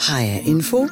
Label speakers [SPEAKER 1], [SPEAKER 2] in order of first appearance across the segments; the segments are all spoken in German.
[SPEAKER 1] HR Info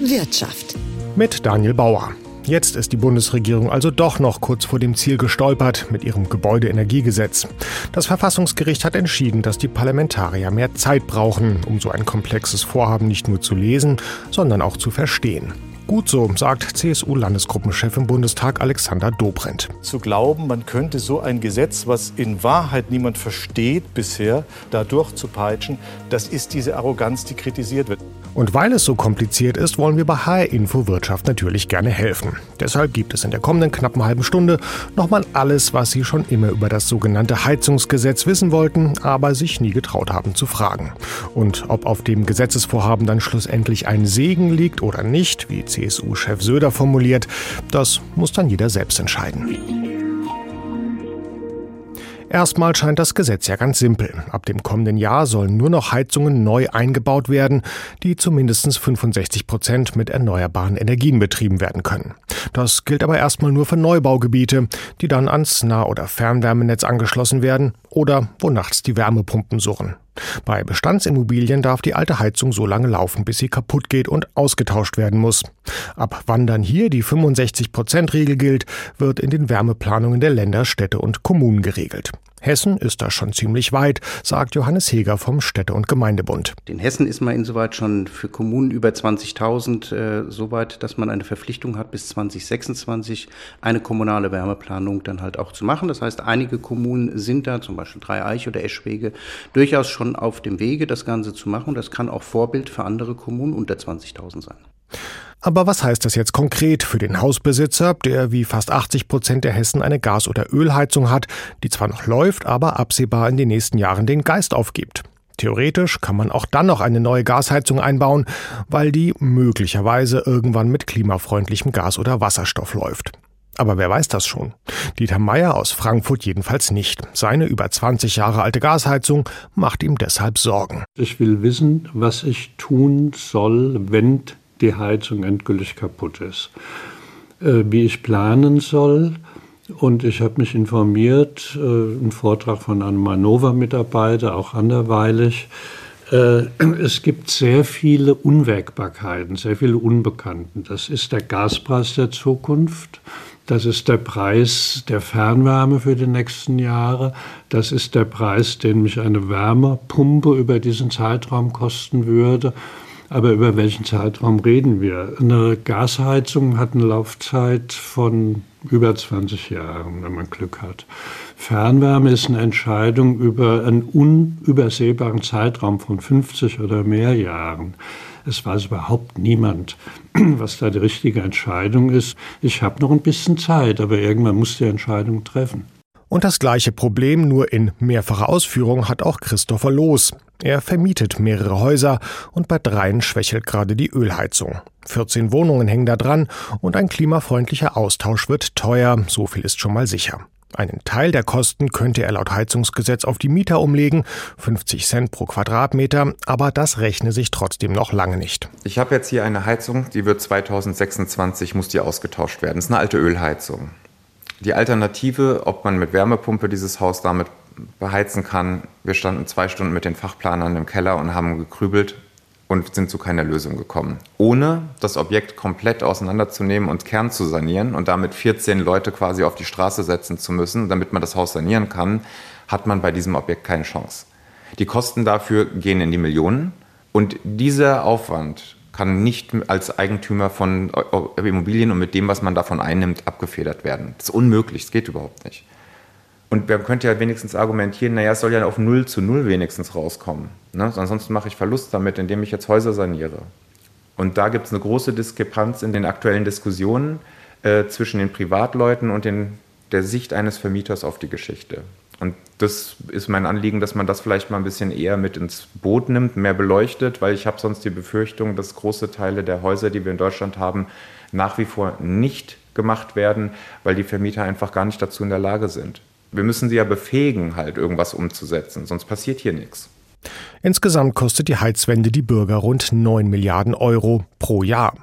[SPEAKER 1] Wirtschaft
[SPEAKER 2] mit Daniel Bauer. Jetzt ist die Bundesregierung also doch noch kurz vor dem Ziel gestolpert mit ihrem Gebäudeenergiegesetz. Das Verfassungsgericht hat entschieden, dass die Parlamentarier mehr Zeit brauchen, um so ein komplexes Vorhaben nicht nur zu lesen, sondern auch zu verstehen. Gut so, sagt CSU-Landesgruppenchef im Bundestag Alexander Dobrindt.
[SPEAKER 3] Zu glauben, man könnte so ein Gesetz, was in Wahrheit niemand versteht bisher, da durchzupeitschen, das ist diese Arroganz, die kritisiert wird.
[SPEAKER 2] Und weil es so kompliziert ist, wollen wir bei HR Info Wirtschaft natürlich gerne helfen. Deshalb gibt es in der kommenden knappen halben Stunde nochmal alles, was Sie schon immer über das sogenannte Heizungsgesetz wissen wollten, aber sich nie getraut haben zu fragen. Und ob auf dem Gesetzesvorhaben dann schlussendlich ein Segen liegt oder nicht, wie CSU-Chef Söder formuliert, das muss dann jeder selbst entscheiden. Erstmal scheint das Gesetz ja ganz simpel. Ab dem kommenden Jahr sollen nur noch Heizungen neu eingebaut werden, die zu mindestens 65 Prozent mit erneuerbaren Energien betrieben werden können. Das gilt aber erstmal nur für Neubaugebiete, die dann ans Nah- oder Fernwärmenetz angeschlossen werden oder wo nachts die Wärmepumpen surren. Bei Bestandsimmobilien darf die alte Heizung so lange laufen, bis sie kaputt geht und ausgetauscht werden muss. Ab wann dann hier die 65-Prozent-Regel gilt, wird in den Wärmeplanungen der Länder, Städte und Kommunen geregelt. Hessen ist da schon ziemlich weit, sagt Johannes Heger vom Städte- und Gemeindebund.
[SPEAKER 4] In Hessen ist man insoweit schon für Kommunen über 20.000 äh, so weit, dass man eine Verpflichtung hat, bis 2026 eine kommunale Wärmeplanung dann halt auch zu machen. Das heißt, einige Kommunen sind da, zum Beispiel Dreieich oder Eschwege, durchaus schon auf dem Wege, das Ganze zu machen. Das kann auch Vorbild für andere Kommunen unter 20.000 sein.
[SPEAKER 2] Aber was heißt das jetzt konkret für den Hausbesitzer, der wie fast 80 Prozent der Hessen eine Gas- oder Ölheizung hat, die zwar noch läuft, aber absehbar in den nächsten Jahren den Geist aufgibt? Theoretisch kann man auch dann noch eine neue Gasheizung einbauen, weil die möglicherweise irgendwann mit klimafreundlichem Gas oder Wasserstoff läuft. Aber wer weiß das schon? Dieter Meyer aus Frankfurt jedenfalls nicht. Seine über 20 Jahre alte Gasheizung macht ihm deshalb Sorgen.
[SPEAKER 5] Ich will wissen, was ich tun soll, wenn die Heizung endgültig kaputt ist. Äh, wie ich planen soll. Und ich habe mich informiert, äh, ein Vortrag von einem Manova-Mitarbeiter, auch anderweilig. Äh, es gibt sehr viele Unwägbarkeiten, sehr viele Unbekannten. Das ist der Gaspreis der Zukunft. Das ist der Preis der Fernwärme für die nächsten Jahre. Das ist der Preis, den mich eine Wärmepumpe über diesen Zeitraum kosten würde. Aber über welchen Zeitraum reden wir? Eine Gasheizung hat eine Laufzeit von über 20 Jahren, wenn man Glück hat. Fernwärme ist eine Entscheidung über einen unübersehbaren Zeitraum von 50 oder mehr Jahren. Es weiß überhaupt niemand, was da die richtige Entscheidung ist. Ich habe noch ein bisschen Zeit, aber irgendwann muss die Entscheidung treffen.
[SPEAKER 2] Und das gleiche Problem, nur in mehrfacher Ausführung, hat auch Christopher Loos. Er vermietet mehrere Häuser und bei dreien schwächelt gerade die Ölheizung. 14 Wohnungen hängen da dran und ein klimafreundlicher Austausch wird teuer, so viel ist schon mal sicher. Einen Teil der Kosten könnte er laut Heizungsgesetz auf die Mieter umlegen, 50 Cent pro Quadratmeter, aber das rechne sich trotzdem noch lange nicht.
[SPEAKER 6] Ich habe jetzt hier eine Heizung, die wird 2026, muss die ausgetauscht werden. Das ist eine alte Ölheizung. Die Alternative, ob man mit Wärmepumpe dieses Haus damit beheizen kann, wir standen zwei Stunden mit den Fachplanern im Keller und haben gekrübelt und sind zu keiner Lösung gekommen. Ohne das Objekt komplett auseinanderzunehmen und Kern zu sanieren und damit 14 Leute quasi auf die Straße setzen zu müssen, damit man das Haus sanieren kann, hat man bei diesem Objekt keine Chance. Die Kosten dafür gehen in die Millionen und dieser Aufwand kann nicht als Eigentümer von Immobilien und mit dem, was man davon einnimmt, abgefedert werden. Das ist unmöglich, das geht überhaupt nicht. Und man könnte ja wenigstens argumentieren, naja, es soll ja auf 0 zu 0 wenigstens rauskommen. Ne? Ansonsten mache ich Verlust damit, indem ich jetzt Häuser saniere. Und da gibt es eine große Diskrepanz in den aktuellen Diskussionen äh, zwischen den Privatleuten und den, der Sicht eines Vermieters auf die Geschichte. Und das ist mein Anliegen, dass man das vielleicht mal ein bisschen eher mit ins Boot nimmt, mehr beleuchtet, weil ich habe sonst die Befürchtung, dass große Teile der Häuser, die wir in Deutschland haben, nach wie vor nicht gemacht werden, weil die Vermieter einfach gar nicht dazu in der Lage sind. Wir müssen sie ja befähigen, halt irgendwas umzusetzen, sonst passiert hier nichts.
[SPEAKER 2] Insgesamt kostet die Heizwende die Bürger rund 9 Milliarden Euro pro Jahr.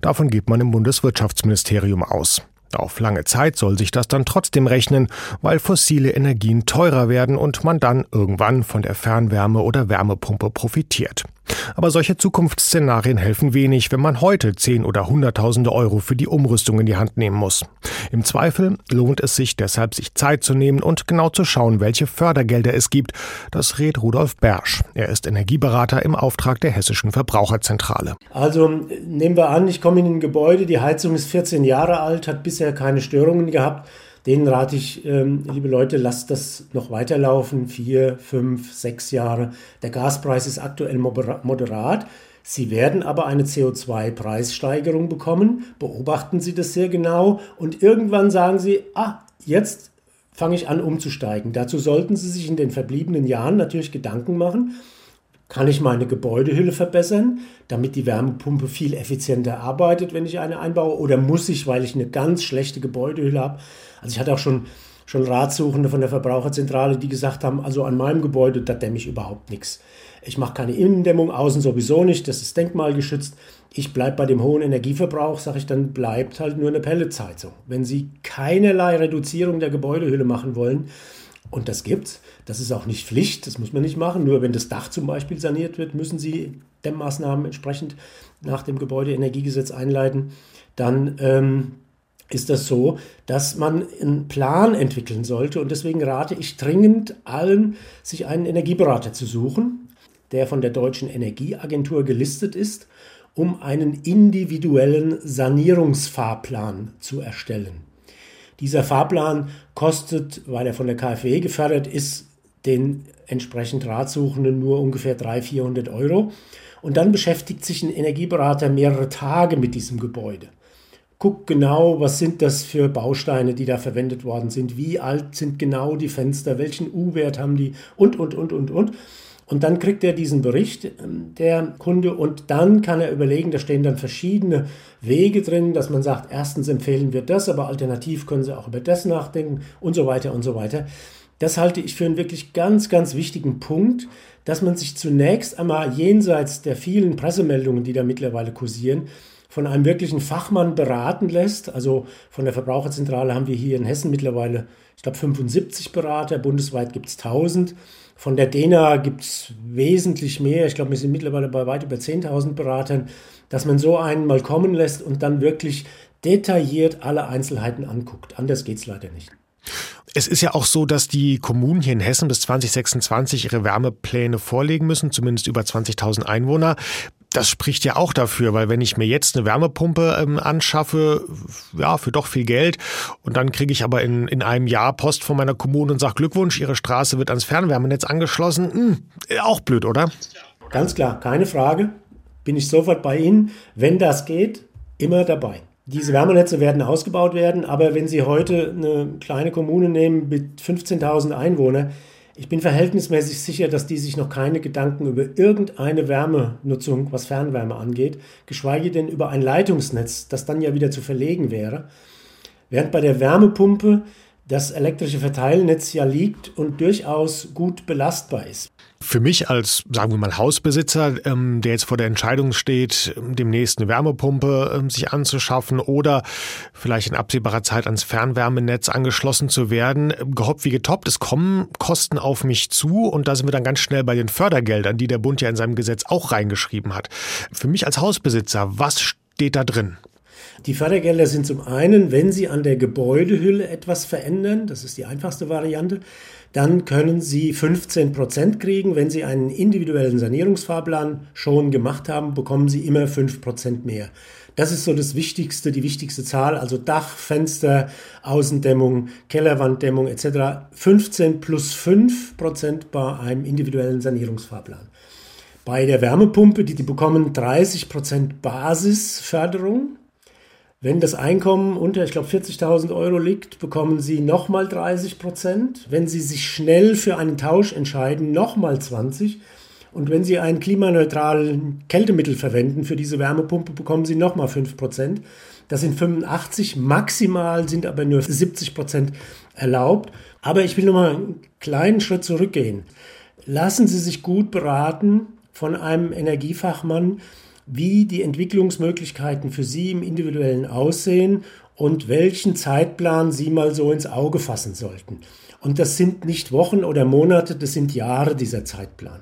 [SPEAKER 2] Davon geht man im Bundeswirtschaftsministerium aus. Auf lange Zeit soll sich das dann trotzdem rechnen, weil fossile Energien teurer werden und man dann irgendwann von der Fernwärme oder Wärmepumpe profitiert. Aber solche Zukunftsszenarien helfen wenig, wenn man heute zehn oder hunderttausende Euro für die Umrüstung in die Hand nehmen muss. Im Zweifel lohnt es sich deshalb, sich Zeit zu nehmen und genau zu schauen, welche Fördergelder es gibt. Das rät Rudolf Bersch. Er ist Energieberater im Auftrag der Hessischen Verbraucherzentrale.
[SPEAKER 1] Also nehmen wir an, ich komme in ein Gebäude, die Heizung ist 14 Jahre alt, hat bisher keine Störungen gehabt denen rate ich, ähm, liebe Leute, lasst das noch weiterlaufen, vier, fünf, sechs Jahre. Der Gaspreis ist aktuell moderat. Sie werden aber eine CO2-Preissteigerung bekommen. Beobachten Sie das sehr genau und irgendwann sagen Sie, ah, jetzt fange ich an umzusteigen. Dazu sollten Sie sich in den verbliebenen Jahren natürlich Gedanken machen. Kann ich meine Gebäudehülle verbessern, damit die Wärmepumpe viel effizienter arbeitet, wenn ich eine einbaue? Oder muss ich, weil ich eine ganz schlechte Gebäudehülle habe, also ich hatte auch schon, schon Ratsuchende von der Verbraucherzentrale, die gesagt haben, also an meinem Gebäude, da dämme ich überhaupt nichts. Ich mache keine Innendämmung, außen sowieso nicht, das ist denkmalgeschützt. Ich bleibe bei dem hohen Energieverbrauch, sage ich, dann bleibt halt nur eine Pelletsheizung. Wenn Sie keinerlei Reduzierung der Gebäudehülle machen wollen, und das gibt's, das ist auch nicht Pflicht, das muss man nicht machen. Nur wenn das Dach zum Beispiel saniert wird, müssen Sie Dämmmaßnahmen entsprechend nach dem Gebäudeenergiegesetz einleiten. Dann ähm, ist das so, dass man einen Plan entwickeln sollte. Und deswegen rate ich dringend allen, sich einen Energieberater zu suchen, der von der Deutschen Energieagentur gelistet ist, um einen individuellen Sanierungsfahrplan zu erstellen. Dieser Fahrplan kostet, weil er von der KfW gefördert ist, den entsprechend Ratsuchenden nur ungefähr 300, 400 Euro. Und dann beschäftigt sich ein Energieberater mehrere Tage mit diesem Gebäude guckt genau, was sind das für Bausteine, die da verwendet worden sind, wie alt sind genau die Fenster, welchen U-Wert haben die und, und, und, und, und. Und dann kriegt er diesen Bericht, ähm, der Kunde, und dann kann er überlegen, da stehen dann verschiedene Wege drin, dass man sagt, erstens empfehlen wir das, aber alternativ können Sie auch über das nachdenken und so weiter und so weiter. Das halte ich für einen wirklich ganz, ganz wichtigen Punkt, dass man sich zunächst einmal jenseits der vielen Pressemeldungen, die da mittlerweile kursieren, von einem wirklichen Fachmann beraten lässt. Also von der Verbraucherzentrale haben wir hier in Hessen mittlerweile, ich glaube, 75 Berater, bundesweit gibt es 1000. Von der DENA gibt es wesentlich mehr. Ich glaube, wir sind mittlerweile bei weit über 10.000 Beratern, dass man so einen mal kommen lässt und dann wirklich detailliert alle Einzelheiten anguckt. Anders geht es leider nicht.
[SPEAKER 2] Es ist ja auch so, dass die Kommunen hier in Hessen bis 2026 ihre Wärmepläne vorlegen müssen, zumindest über 20.000 Einwohner das spricht ja auch dafür, weil wenn ich mir jetzt eine Wärmepumpe ähm, anschaffe, ja, für doch viel Geld, und dann kriege ich aber in, in einem Jahr Post von meiner Kommune und sage Glückwunsch, Ihre Straße wird ans Fernwärmenetz angeschlossen, hm, auch blöd, oder?
[SPEAKER 1] Ganz klar, keine Frage. Bin ich sofort bei Ihnen. Wenn das geht, immer dabei. Diese Wärmenetze werden ausgebaut werden, aber wenn Sie heute eine kleine Kommune nehmen mit 15.000 Einwohnern, ich bin verhältnismäßig sicher, dass die sich noch keine Gedanken über irgendeine Wärmenutzung, was Fernwärme angeht, geschweige denn über ein Leitungsnetz, das dann ja wieder zu verlegen wäre. Während bei der Wärmepumpe das elektrische Verteilnetz ja liegt und durchaus gut belastbar ist.
[SPEAKER 2] Für mich als, sagen wir mal, Hausbesitzer, ähm, der jetzt vor der Entscheidung steht, demnächst eine Wärmepumpe ähm, sich anzuschaffen oder vielleicht in absehbarer Zeit ans Fernwärmenetz angeschlossen zu werden, gehoppt wie getoppt, es kommen Kosten auf mich zu und da sind wir dann ganz schnell bei den Fördergeldern, die der Bund ja in seinem Gesetz auch reingeschrieben hat. Für mich als Hausbesitzer, was steht da drin?
[SPEAKER 1] Die Fördergelder sind zum einen, wenn Sie an der Gebäudehülle etwas verändern, das ist die einfachste Variante, dann können Sie 15 Prozent kriegen. Wenn Sie einen individuellen Sanierungsfahrplan schon gemacht haben, bekommen Sie immer 5 Prozent mehr. Das ist so das Wichtigste, die wichtigste Zahl, also Dach, Fenster, Außendämmung, Kellerwanddämmung etc. 15 plus 5 Prozent bei einem individuellen Sanierungsfahrplan. Bei der Wärmepumpe, die, die bekommen 30 Prozent Basisförderung wenn das Einkommen unter, ich glaube, 40.000 Euro liegt, bekommen Sie nochmal 30 Prozent. Wenn Sie sich schnell für einen Tausch entscheiden, nochmal 20. Und wenn Sie ein klimaneutrales Kältemittel verwenden für diese Wärmepumpe, bekommen Sie nochmal 5 Prozent. Das sind 85, maximal sind aber nur 70 Prozent erlaubt. Aber ich will nochmal einen kleinen Schritt zurückgehen. Lassen Sie sich gut beraten von einem Energiefachmann, wie die Entwicklungsmöglichkeiten für Sie im individuellen aussehen und welchen Zeitplan Sie mal so ins Auge fassen sollten. Und das sind nicht Wochen oder Monate, das sind Jahre dieser Zeitplan.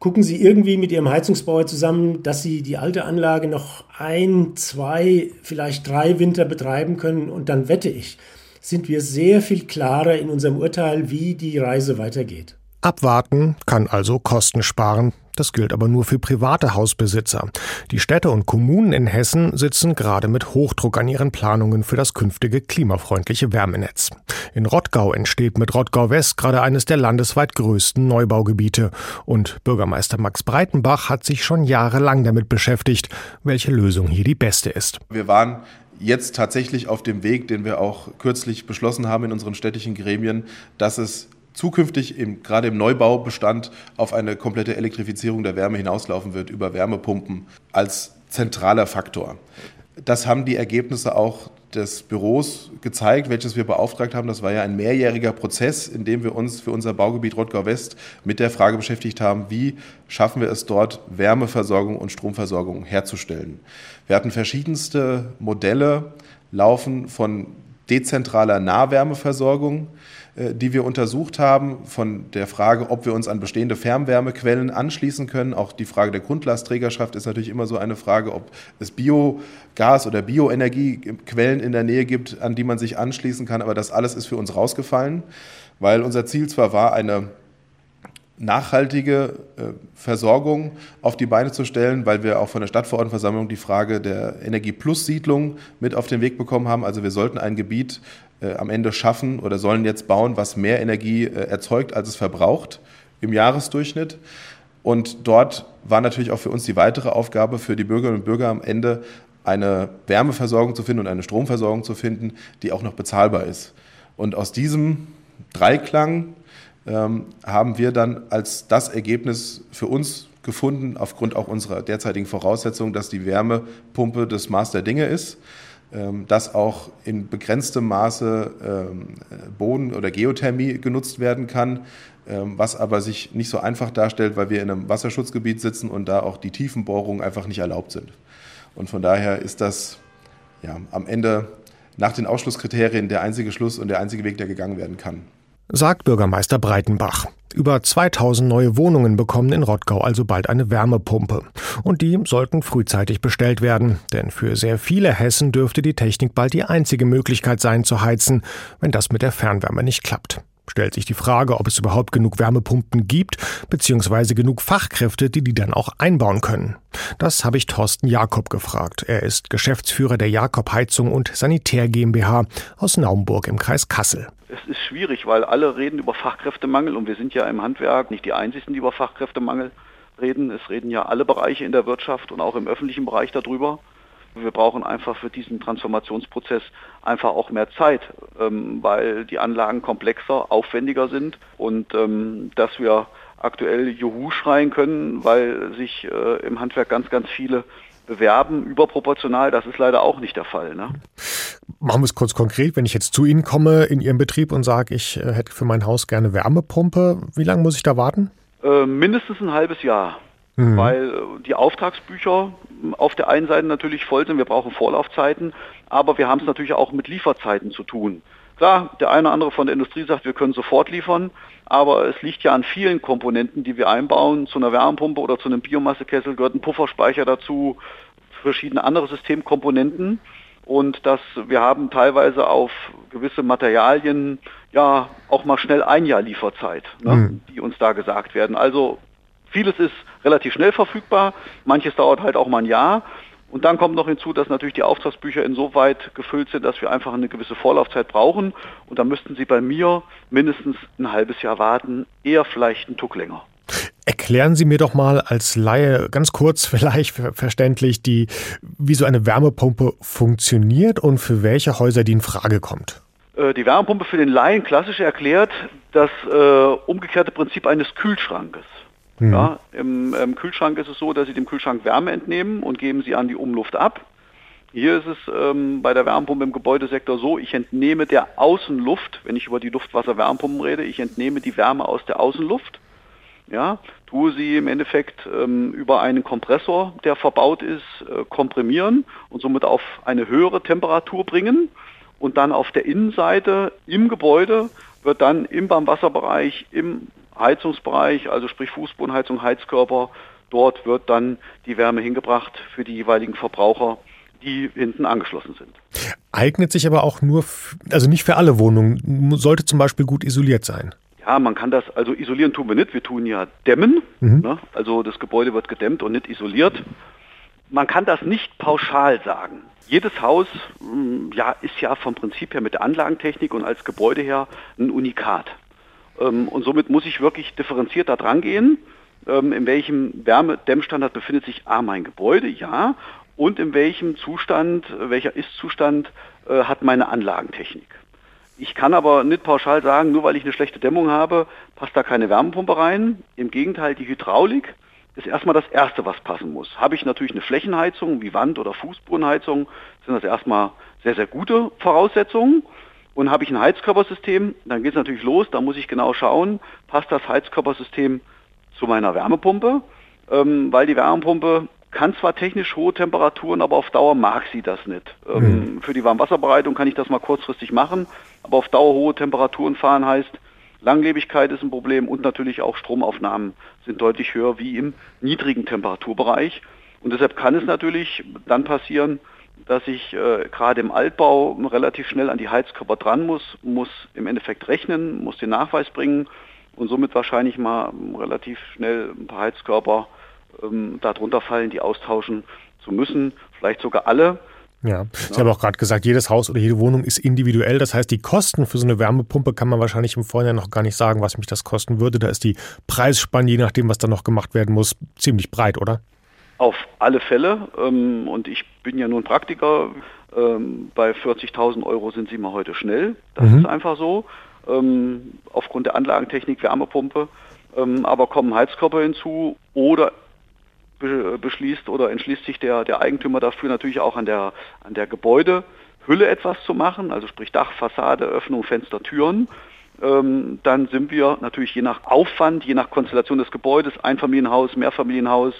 [SPEAKER 1] gucken Sie irgendwie mit Ihrem Heizungsbauer zusammen, dass Sie die alte Anlage noch ein, zwei, vielleicht drei Winter betreiben können und dann wette ich, sind wir sehr viel klarer in unserem Urteil, wie die Reise weitergeht.
[SPEAKER 2] Abwarten kann also Kosten sparen. Das gilt aber nur für private Hausbesitzer. Die Städte und Kommunen in Hessen sitzen gerade mit Hochdruck an ihren Planungen für das künftige klimafreundliche Wärmenetz. In Rottgau entsteht mit Rottgau West gerade eines der landesweit größten Neubaugebiete. Und Bürgermeister Max Breitenbach hat sich schon jahrelang damit beschäftigt, welche Lösung hier die beste ist.
[SPEAKER 7] Wir waren jetzt tatsächlich auf dem Weg, den wir auch kürzlich beschlossen haben in unseren städtischen Gremien, dass es zukünftig im, gerade im Neubaubestand auf eine komplette Elektrifizierung der Wärme hinauslaufen wird über Wärmepumpen als zentraler Faktor. Das haben die Ergebnisse auch des Büros gezeigt, welches wir beauftragt haben. Das war ja ein mehrjähriger Prozess, in dem wir uns für unser Baugebiet Rottgau West mit der Frage beschäftigt haben, wie schaffen wir es dort, Wärmeversorgung und Stromversorgung herzustellen. Wir hatten verschiedenste Modelle laufen von dezentraler Nahwärmeversorgung die wir untersucht haben, von der Frage, ob wir uns an bestehende Fernwärmequellen anschließen können. Auch die Frage der Grundlastträgerschaft ist natürlich immer so eine Frage, ob es Biogas oder Bioenergiequellen in der Nähe gibt, an die man sich anschließen kann. Aber das alles ist für uns rausgefallen, weil unser Ziel zwar war, eine nachhaltige äh, Versorgung auf die Beine zu stellen, weil wir auch von der Stadtverordnetenversammlung die Frage der Energie-Plus-Siedlung mit auf den Weg bekommen haben. Also wir sollten ein Gebiet äh, am Ende schaffen oder sollen jetzt bauen, was mehr Energie äh, erzeugt, als es verbraucht im Jahresdurchschnitt. Und dort war natürlich auch für uns die weitere Aufgabe für die Bürgerinnen und Bürger am Ende eine Wärmeversorgung zu finden und eine Stromversorgung zu finden, die auch noch bezahlbar ist. Und aus diesem Dreiklang ähm, haben wir dann als das Ergebnis für uns gefunden, aufgrund auch unserer derzeitigen Voraussetzung, dass die Wärmepumpe das Maß der Dinge ist, dass auch in begrenztem Maße ähm, Boden- oder Geothermie genutzt werden kann, ähm, was aber sich nicht so einfach darstellt, weil wir in einem Wasserschutzgebiet sitzen und da auch die Tiefenbohrungen einfach nicht erlaubt sind. Und von daher ist das ja, am Ende nach den Ausschlusskriterien der einzige Schluss und der einzige Weg, der gegangen werden kann
[SPEAKER 2] sagt Bürgermeister Breitenbach. Über 2000 neue Wohnungen bekommen in Rottgau also bald eine Wärmepumpe. Und die sollten frühzeitig bestellt werden, denn für sehr viele Hessen dürfte die Technik bald die einzige Möglichkeit sein zu heizen, wenn das mit der Fernwärme nicht klappt stellt sich die Frage, ob es überhaupt genug Wärmepumpen gibt, beziehungsweise genug Fachkräfte, die die dann auch einbauen können. Das habe ich Thorsten Jakob gefragt. Er ist Geschäftsführer der Jakob Heizung und Sanitär GmbH aus Naumburg im Kreis Kassel.
[SPEAKER 8] Es ist schwierig, weil alle reden über Fachkräftemangel und wir sind ja im Handwerk nicht die Einzigen, die über Fachkräftemangel reden. Es reden ja alle Bereiche in der Wirtschaft und auch im öffentlichen Bereich darüber. Wir brauchen einfach für diesen Transformationsprozess einfach auch mehr Zeit, ähm, weil die Anlagen komplexer, aufwendiger sind und ähm, dass wir aktuell Juhu schreien können, weil sich äh, im Handwerk ganz, ganz viele bewerben, überproportional, das ist leider auch nicht der Fall. Ne?
[SPEAKER 2] Machen wir es kurz konkret, wenn ich jetzt zu Ihnen komme in Ihrem Betrieb und sage, ich äh, hätte für mein Haus gerne Wärmepumpe, wie lange muss ich da warten?
[SPEAKER 8] Äh, mindestens ein halbes Jahr mhm. weil äh, die Auftragsbücher auf der einen Seite natürlich voll sind, wir brauchen Vorlaufzeiten, aber wir haben es natürlich auch mit Lieferzeiten zu tun. Klar, der eine oder andere von der Industrie sagt, wir können sofort liefern, aber es liegt ja an vielen Komponenten, die wir einbauen. Zu einer Wärmepumpe oder zu einem Biomassekessel gehört ein Pufferspeicher dazu, verschiedene andere Systemkomponenten. Und dass wir haben teilweise auf gewisse Materialien ja auch mal schnell ein Jahr Lieferzeit, ne, mhm. die uns da gesagt werden. Also Vieles ist relativ schnell verfügbar, manches dauert halt auch mal ein Jahr. Und dann kommt noch hinzu, dass natürlich die Auftragsbücher insoweit gefüllt sind, dass wir einfach eine gewisse Vorlaufzeit brauchen. Und da müssten Sie bei mir mindestens ein halbes Jahr warten, eher vielleicht einen Tuck länger.
[SPEAKER 2] Erklären Sie mir doch mal als Laie ganz kurz vielleicht verständlich, die, wie so eine Wärmepumpe funktioniert und für welche Häuser die in Frage kommt.
[SPEAKER 8] Äh, die Wärmepumpe für den Laien klassisch erklärt das äh, umgekehrte Prinzip eines Kühlschrankes. Mhm. Ja, im, im, Kühlschrank ist es so, dass Sie dem Kühlschrank Wärme entnehmen und geben sie an die Umluft ab. Hier ist es ähm, bei der Wärmepumpe im Gebäudesektor so, ich entnehme der Außenluft, wenn ich über die Luftwasser-Wärmepumpen rede, ich entnehme die Wärme aus der Außenluft, ja, tue sie im Endeffekt ähm, über einen Kompressor, der verbaut ist, äh, komprimieren und somit auf eine höhere Temperatur bringen und dann auf der Innenseite im Gebäude wird dann im Warmwasserbereich, im Heizungsbereich, also sprich Fußbodenheizung, Heizkörper, dort wird dann die Wärme hingebracht für die jeweiligen Verbraucher, die hinten angeschlossen sind.
[SPEAKER 2] Eignet sich aber auch nur, also nicht für alle Wohnungen, sollte zum Beispiel gut isoliert sein.
[SPEAKER 8] Ja, man kann das, also isolieren tun wir nicht, wir tun ja dämmen. Mhm. Ne? Also das Gebäude wird gedämmt und nicht isoliert. Man kann das nicht pauschal sagen. Jedes Haus mm, ja, ist ja vom Prinzip her mit der Anlagentechnik und als Gebäude her ein Unikat. Ähm, und somit muss ich wirklich differenziert da dran gehen, ähm, in welchem Wärmedämmstandard befindet sich A mein Gebäude, ja, und in welchem Zustand, welcher Ist-Zustand äh, hat meine Anlagentechnik. Ich kann aber nicht pauschal sagen, nur weil ich eine schlechte Dämmung habe, passt da keine Wärmepumpe rein. Im Gegenteil, die Hydraulik ist erstmal das Erste, was passen muss. Habe ich natürlich eine Flächenheizung wie Wand- oder Fußbodenheizung, sind das erstmal sehr, sehr gute Voraussetzungen. Und habe ich ein Heizkörpersystem, dann geht es natürlich los, da muss ich genau schauen, passt das Heizkörpersystem zu meiner Wärmepumpe, ähm, weil die Wärmepumpe kann zwar technisch hohe Temperaturen, aber auf Dauer mag sie das nicht. Ähm, mhm. Für die Warmwasserbereitung kann ich das mal kurzfristig machen, aber auf Dauer hohe Temperaturen fahren heißt, Langlebigkeit ist ein Problem und natürlich auch Stromaufnahmen sind deutlich höher wie im niedrigen Temperaturbereich. Und deshalb kann es natürlich dann passieren, dass ich äh, gerade im Altbau relativ schnell an die Heizkörper dran muss, muss im Endeffekt rechnen, muss den Nachweis bringen und somit wahrscheinlich mal relativ schnell ein paar Heizkörper ähm, darunter fallen, die austauschen zu müssen, vielleicht sogar alle.
[SPEAKER 2] Ja, ich ja. habe auch gerade gesagt, jedes Haus oder jede Wohnung ist individuell. Das heißt, die Kosten für so eine Wärmepumpe kann man wahrscheinlich im Vorhinein noch gar nicht sagen, was mich das kosten würde. Da ist die Preisspanne, je nachdem, was da noch gemacht werden muss, ziemlich breit, oder?
[SPEAKER 8] Auf alle Fälle. Ähm, und ich bin ja nun Praktiker. Ähm, bei 40.000 Euro sind sie mal heute schnell. Das mhm. ist einfach so. Ähm, aufgrund der Anlagentechnik Wärmepumpe. Aber kommen Heizkörper hinzu oder beschließt oder entschließt sich der, der Eigentümer dafür natürlich auch an der, an der Gebäudehülle etwas zu machen, also sprich Dach, Fassade, Öffnung, Fenster, Türen. Dann sind wir natürlich je nach Aufwand, je nach Konstellation des Gebäudes, Einfamilienhaus, Mehrfamilienhaus,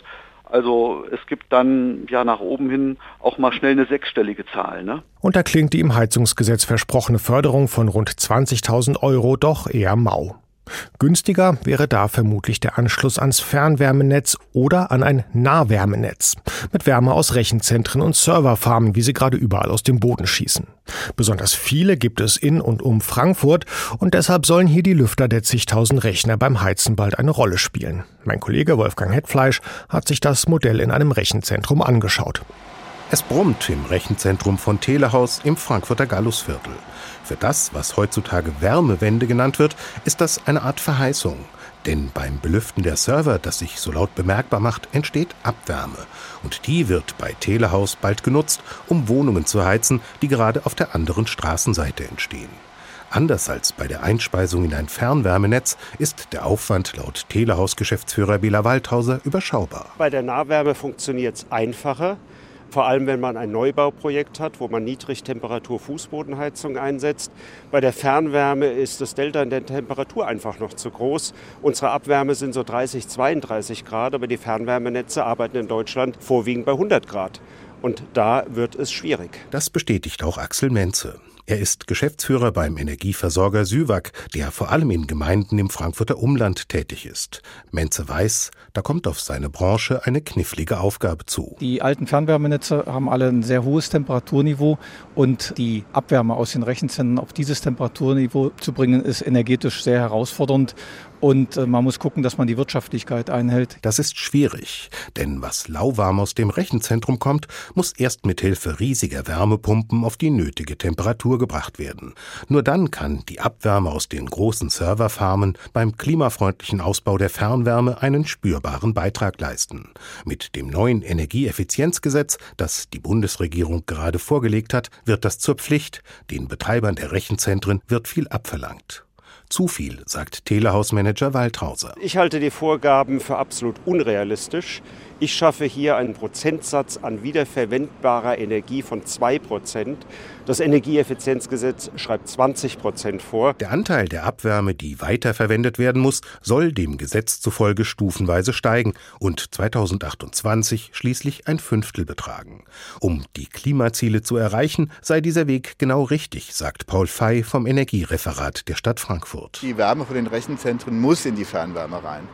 [SPEAKER 8] also es gibt dann ja nach oben hin auch mal schnell eine sechsstellige Zahl. Ne?
[SPEAKER 2] Und da klingt die im Heizungsgesetz versprochene Förderung von rund 20.000 Euro doch eher mau. Günstiger wäre da vermutlich der Anschluss ans Fernwärmenetz oder an ein Nahwärmenetz mit Wärme aus Rechenzentren und Serverfarmen, wie sie gerade überall aus dem Boden schießen. Besonders viele gibt es in und um Frankfurt und deshalb sollen hier die Lüfter der zigtausend Rechner beim Heizen bald eine Rolle spielen. Mein Kollege Wolfgang Hetfleisch hat sich das Modell in einem Rechenzentrum angeschaut.
[SPEAKER 9] Es brummt im Rechenzentrum von Telehaus im Frankfurter Gallusviertel. Für das, was heutzutage Wärmewende genannt wird, ist das eine Art Verheißung. Denn beim Belüften der Server, das sich so laut bemerkbar macht, entsteht Abwärme. Und die wird bei Telehaus bald genutzt, um Wohnungen zu heizen, die gerade auf der anderen Straßenseite entstehen. Anders als bei der Einspeisung in ein Fernwärmenetz ist der Aufwand laut Telehaus-Geschäftsführer Bela Waldhauser überschaubar.
[SPEAKER 10] Bei der Nahwärme funktioniert es einfacher. Vor allem, wenn man ein Neubauprojekt hat, wo man Niedrigtemperatur-Fußbodenheizung einsetzt. Bei der Fernwärme ist das Delta in der Temperatur einfach noch zu groß. Unsere Abwärme sind so 30, 32 Grad, aber die Fernwärmenetze arbeiten in Deutschland vorwiegend bei 100 Grad. Und da wird es schwierig.
[SPEAKER 9] Das bestätigt auch Axel Menze. Er ist Geschäftsführer beim Energieversorger Süwag, der vor allem in Gemeinden im Frankfurter Umland tätig ist. Menze weiß, da kommt auf seine Branche eine knifflige Aufgabe zu.
[SPEAKER 11] Die alten Fernwärmenetze haben alle ein sehr hohes Temperaturniveau und die Abwärme aus den Rechenzentren auf dieses Temperaturniveau zu bringen, ist energetisch sehr herausfordernd. Und äh, man muss gucken, dass man die Wirtschaftlichkeit einhält.
[SPEAKER 9] Das ist schwierig, denn was lauwarm aus dem Rechenzentrum kommt, muss erst mit Hilfe riesiger Wärmepumpen auf die nötige Temperatur gebracht werden. Nur dann kann die Abwärme aus den großen Serverfarmen beim klimafreundlichen Ausbau der Fernwärme einen spürbaren Beitrag leisten. Mit dem neuen Energieeffizienzgesetz, das die Bundesregierung gerade vorgelegt hat, wird das zur Pflicht. Den Betreibern der Rechenzentren wird viel abverlangt. Zu viel, sagt Telehausmanager Waldhauser.
[SPEAKER 10] Ich halte die Vorgaben für absolut unrealistisch. Ich schaffe hier einen Prozentsatz an wiederverwendbarer Energie von 2 Prozent. Das Energieeffizienzgesetz schreibt 20 Prozent vor.
[SPEAKER 9] Der Anteil der Abwärme, die weiterverwendet werden muss, soll dem Gesetz zufolge stufenweise steigen und 2028 schließlich ein Fünftel betragen. Um die Klimaziele zu erreichen, sei dieser Weg genau richtig, sagt Paul Fey vom Energiereferat der Stadt Frankfurt. Frankfurt.
[SPEAKER 12] Die Wärme von den Rechenzentren muss in die Fernwärme rein.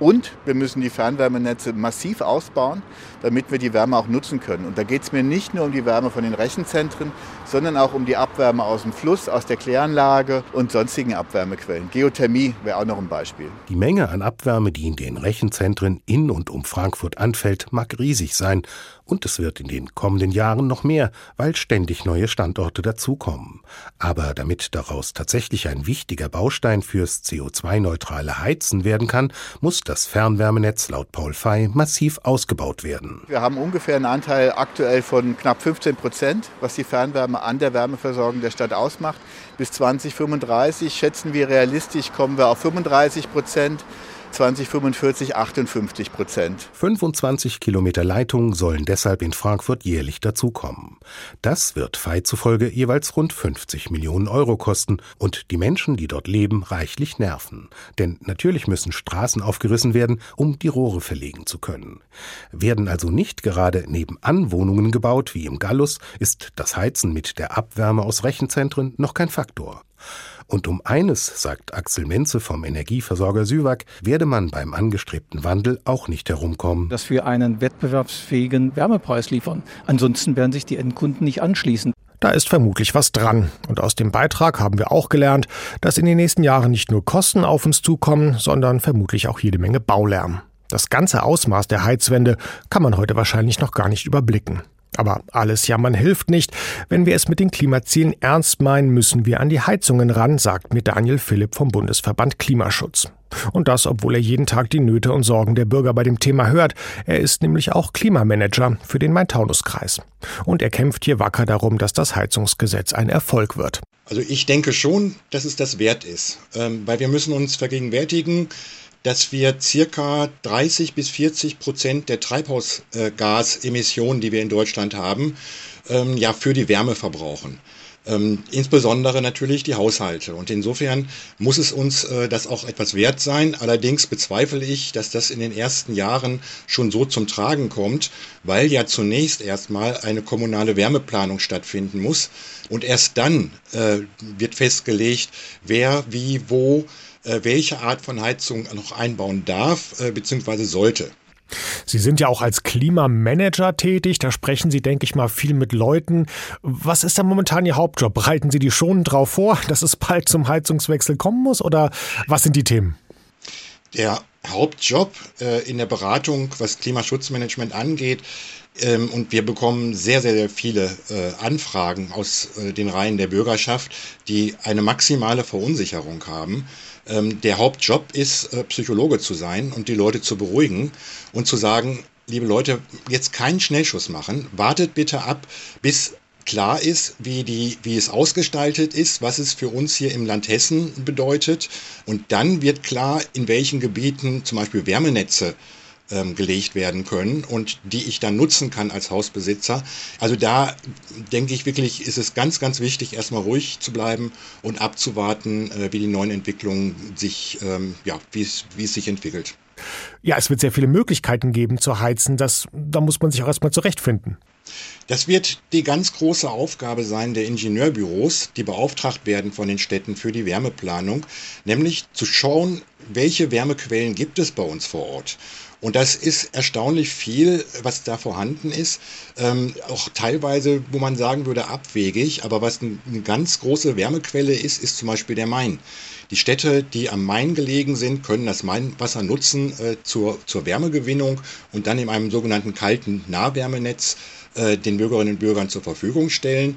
[SPEAKER 12] Und wir müssen die Fernwärmenetze massiv ausbauen, damit wir die Wärme auch nutzen können. Und da geht es mir nicht nur um die Wärme von den Rechenzentren, sondern auch um die Abwärme aus dem Fluss, aus der Kläranlage und sonstigen Abwärmequellen. Geothermie wäre auch noch ein Beispiel.
[SPEAKER 9] Die Menge an Abwärme, die in den Rechenzentren in und um Frankfurt anfällt, mag riesig sein. Und es wird in den kommenden Jahren noch mehr, weil ständig neue Standorte dazukommen. Aber damit daraus tatsächlich ein wichtiger Baustein fürs CO2-neutrale Heizen werden kann, muss das Fernwärmenetz laut Paul Fey massiv ausgebaut werden.
[SPEAKER 12] Wir haben ungefähr einen Anteil aktuell von knapp 15 Prozent, was die Fernwärme an der Wärmeversorgung der Stadt ausmacht. Bis 2035 schätzen wir realistisch, kommen wir auf 35 Prozent. 2045 58 Prozent.
[SPEAKER 9] 25 Kilometer Leitung sollen deshalb in Frankfurt jährlich dazukommen. Das wird FEI zufolge jeweils rund 50 Millionen Euro kosten und die Menschen, die dort leben, reichlich nerven. Denn natürlich müssen Straßen aufgerissen werden, um die Rohre verlegen zu können. Werden also nicht gerade nebenan Wohnungen gebaut wie im Gallus, ist das Heizen mit der Abwärme aus Rechenzentren noch kein Faktor. Und um eines, sagt Axel Menze vom Energieversorger Süwag, werde man beim angestrebten Wandel auch nicht herumkommen.
[SPEAKER 11] Dass wir einen wettbewerbsfähigen Wärmepreis liefern. Ansonsten werden sich die Endkunden nicht anschließen.
[SPEAKER 2] Da ist vermutlich was dran. Und aus dem Beitrag haben wir auch gelernt, dass in den nächsten Jahren nicht nur Kosten auf uns zukommen, sondern vermutlich auch jede Menge Baulärm. Das ganze Ausmaß der Heizwende kann man heute wahrscheinlich noch gar nicht überblicken. Aber alles jammern hilft nicht. Wenn wir es mit den Klimazielen ernst meinen, müssen wir an die Heizungen ran, sagt mir Daniel Philipp vom Bundesverband Klimaschutz. Und das, obwohl er jeden Tag die Nöte und Sorgen der Bürger bei dem Thema hört. Er ist nämlich auch Klimamanager für den Main-Taunus-Kreis. Und er kämpft hier wacker darum, dass das Heizungsgesetz ein Erfolg wird.
[SPEAKER 13] Also ich denke schon, dass es das wert ist. Ähm, weil wir müssen uns vergegenwärtigen, dass wir circa 30 bis 40 Prozent der Treibhausgasemissionen, die wir in Deutschland haben, ähm, ja für die Wärme verbrauchen. Ähm, insbesondere natürlich die Haushalte. Und insofern muss es uns äh, das auch etwas wert sein. Allerdings bezweifle ich, dass das in den ersten Jahren schon so zum Tragen kommt, weil ja zunächst erstmal eine kommunale Wärmeplanung stattfinden muss. Und erst dann äh, wird festgelegt, wer, wie, wo welche Art von Heizung noch einbauen darf äh, bzw. sollte.
[SPEAKER 2] Sie sind ja auch als Klimamanager tätig. Da sprechen Sie, denke ich mal, viel mit Leuten. Was ist da momentan Ihr Hauptjob? Bereiten Sie die schon darauf vor, dass es bald zum Heizungswechsel kommen muss? Oder was sind die Themen?
[SPEAKER 13] Der Hauptjob äh, in der Beratung, was Klimaschutzmanagement angeht, ähm, und wir bekommen sehr, sehr, sehr viele äh, Anfragen aus äh, den Reihen der Bürgerschaft, die eine maximale Verunsicherung haben ähm, der Hauptjob ist, äh, Psychologe zu sein und die Leute zu beruhigen und zu sagen, liebe Leute, jetzt keinen Schnellschuss machen, wartet bitte ab, bis klar ist, wie, die, wie es ausgestaltet ist, was es für uns hier im Land Hessen bedeutet. Und dann wird klar, in welchen Gebieten zum Beispiel Wärmenetze ähm, gelegt werden können und die ich dann nutzen kann als Hausbesitzer. Also da denke ich wirklich, ist es ganz, ganz wichtig, erstmal ruhig zu bleiben und abzuwarten, äh, wie die neuen Entwicklungen sich, ähm, ja, wie es, sich entwickelt.
[SPEAKER 2] Ja, es wird sehr viele Möglichkeiten geben zu heizen. Das, da muss man sich auch erstmal zurechtfinden.
[SPEAKER 13] Das wird die ganz große Aufgabe sein der Ingenieurbüros, die beauftragt werden von den Städten für die Wärmeplanung, nämlich zu schauen, welche Wärmequellen gibt es bei uns vor Ort und das ist erstaunlich viel, was da vorhanden ist. Ähm, auch teilweise, wo man sagen würde, abwegig. Aber was eine ganz große Wärmequelle ist, ist zum Beispiel der Main. Die Städte, die am Main gelegen sind, können das Mainwasser nutzen äh, zur, zur Wärmegewinnung und dann in einem sogenannten kalten Nahwärmenetz äh, den Bürgerinnen und Bürgern zur Verfügung stellen,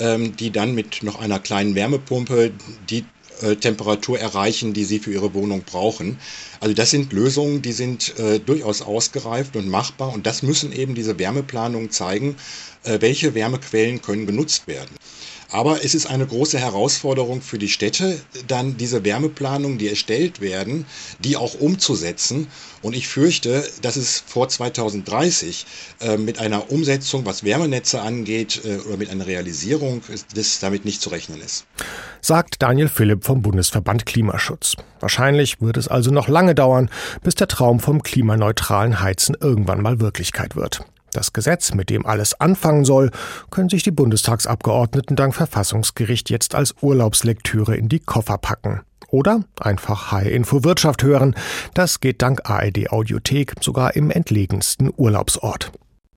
[SPEAKER 13] ähm, die dann mit noch einer kleinen Wärmepumpe die äh, Temperatur erreichen, die sie für ihre Wohnung brauchen. Also das sind Lösungen, die sind äh, durchaus ausgereift und machbar und das müssen eben diese Wärmeplanungen zeigen, äh, welche Wärmequellen können genutzt werden. Aber es ist eine große Herausforderung für die Städte, dann diese Wärmeplanungen, die erstellt werden, die auch umzusetzen. Und ich fürchte, dass es vor 2030 äh, mit einer Umsetzung, was Wärmenetze angeht, äh, oder mit einer Realisierung, das damit nicht zu rechnen ist.
[SPEAKER 2] Sagt Daniel Philipp vom Bundesverband Klimaschutz. Wahrscheinlich wird es also noch lange dauern, bis der Traum vom klimaneutralen Heizen irgendwann mal Wirklichkeit wird. Das Gesetz, mit dem alles anfangen soll, können sich die Bundestagsabgeordneten dank Verfassungsgericht jetzt als Urlaubslektüre in die Koffer packen. Oder einfach High Info Wirtschaft hören. Das geht dank ARD Audiothek sogar im entlegensten Urlaubsort.